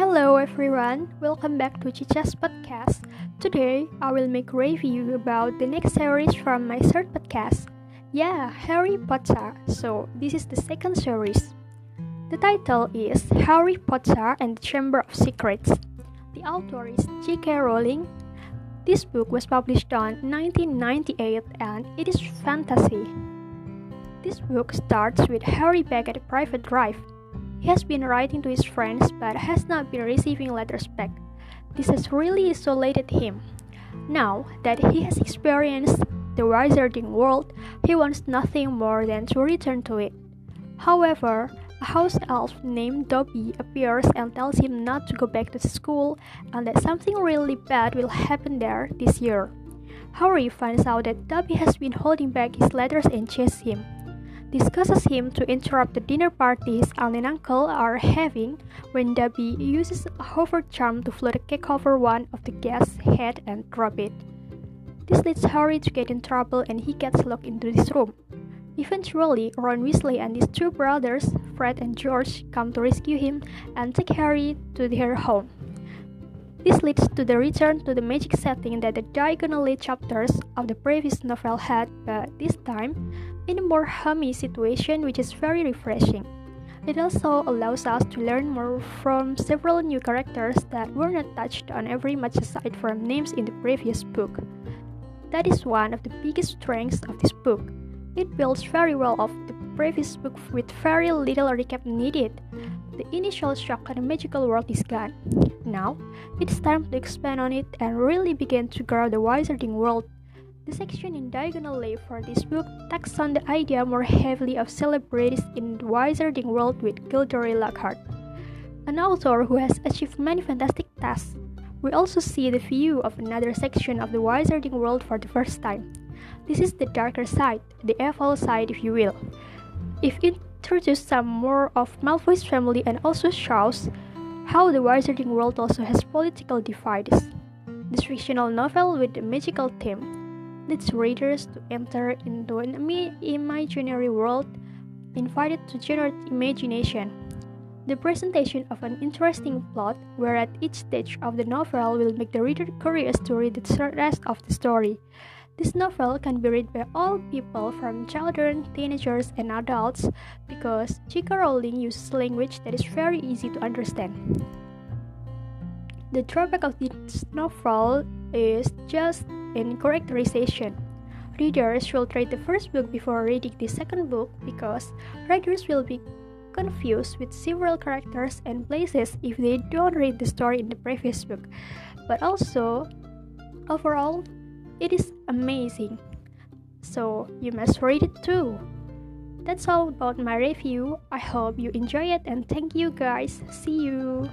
Hello everyone, welcome back to Chicha's podcast. Today I will make review about the next series from my third podcast. Yeah, Harry Potter. So this is the second series. The title is Harry Potter and the Chamber of Secrets. The author is J.K. Rowling. This book was published on 1998 and it is fantasy. This book starts with Harry back at a Privet Drive he has been writing to his friends but has not been receiving letters back. This has really isolated him. Now that he has experienced the wizarding world, he wants nothing more than to return to it. However, a house elf named Dobby appears and tells him not to go back to school and that something really bad will happen there this year. Harry finds out that Dobby has been holding back his letters and chases him discusses him to interrupt the dinner parties aunt and uncle are having when Dobby uses a hover charm to float a cake over one of the guests' head and drop it. This leads Harry to get in trouble and he gets locked into this room. Eventually, Ron Weasley and his two brothers, Fred and George, come to rescue him and take Harry to their home. This leads to the return to the magic setting that the Diagon Alley chapters of the previous novel had, but this time in a more hummy situation, which is very refreshing. It also allows us to learn more from several new characters that were not touched on every much aside from names in the previous book. That is one of the biggest strengths of this book. It builds very well off the previous book with very little recap needed. The initial shock the magical world is gone. Now, it's time to expand on it and really begin to grow the wizarding world. The section in Diagon Alley for this book takes on the idea more heavily of celebrities in the wizarding world with Gilderoy Lockhart, an author who has achieved many fantastic tasks. We also see the view of another section of the wizarding world for the first time. This is the darker side, the evil side if you will. If introduces some more of Malfoy's family and also shows how the wizarding world also has political divides. This fictional novel with a magical theme leads readers to enter into an imaginary world invited to generate imagination. The presentation of an interesting plot, where at each stage of the novel will make the reader curious to read the rest of the story. This novel can be read by all people from children, teenagers, and adults because J.K. Rowling uses language that is very easy to understand. The drawback of this novel is just in characterization. Readers should read the first book before reading the second book because readers will be confused with several characters and places if they don't read the story in the previous book. But also, overall, it is amazing. So you must read it too. That's all about my review. I hope you enjoy it and thank you guys. See you.